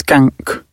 skunk.